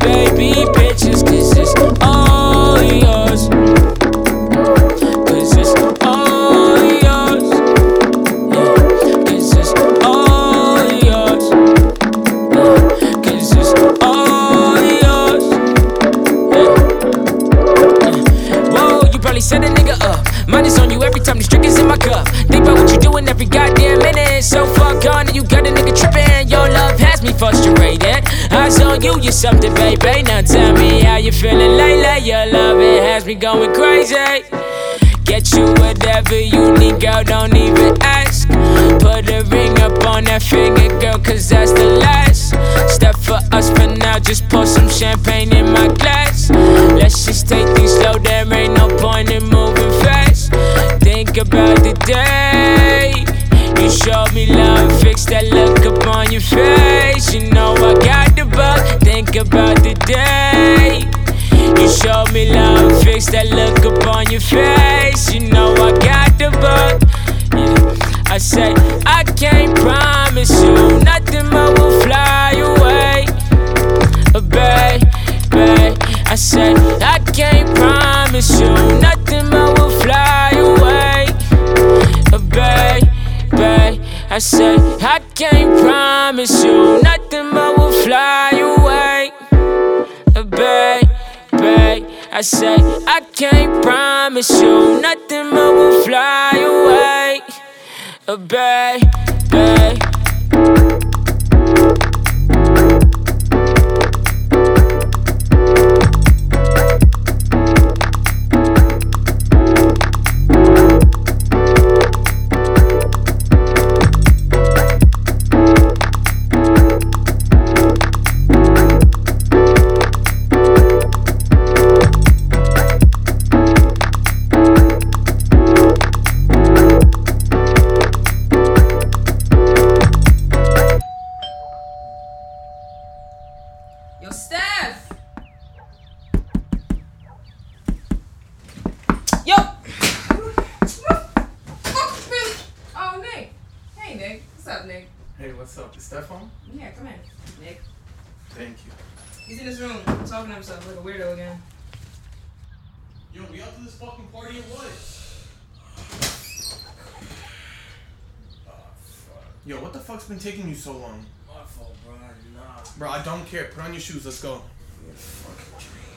baby bitches, cause it's all yours. Cause it's all yours. Yeah, cause it's all yours. Yeah, cause it's all yours. Yeah. Whoa, you probably set a nigga up. Mine is on you every time these drinkers in my cup. Think about what you doing every goddamn minute. So far gone and you got a nigga tripping. Your love has me frustrated. Eyes on you, you're something, baby. Now tell me how you feeling lately. Your love it has me going crazy. Get you whatever you need, girl, don't even ask. Put a ring up on that finger, girl, cause that's the last step for us for now. Just pour some champagne in my glass. Let's just take things slow, there ain't no point in moving fast. Think about the day you showed me love, fix that look upon your face. About the day. You showed me love, fix that look upon your face. You know I got the bug. Yeah. I say I can't promise you nothing more will fly away, uh, babe, babe. I say I can't promise you nothing more will fly away, uh, babe, babe. I say I can't promise you nothing more will fly away, I say I can't promise you nothing more will fly away, babe, babe. Hey, what's up? Is Stefan? Yeah, come in, Nick. Thank you. He's in his room talking to himself like a weirdo again. Yo, we out to this fucking party or what? Yo, what the fuck's been taking you so long? My fault, bro. Nah. Bro, I don't care. Put on your shoes. Let's go. Fucking dream.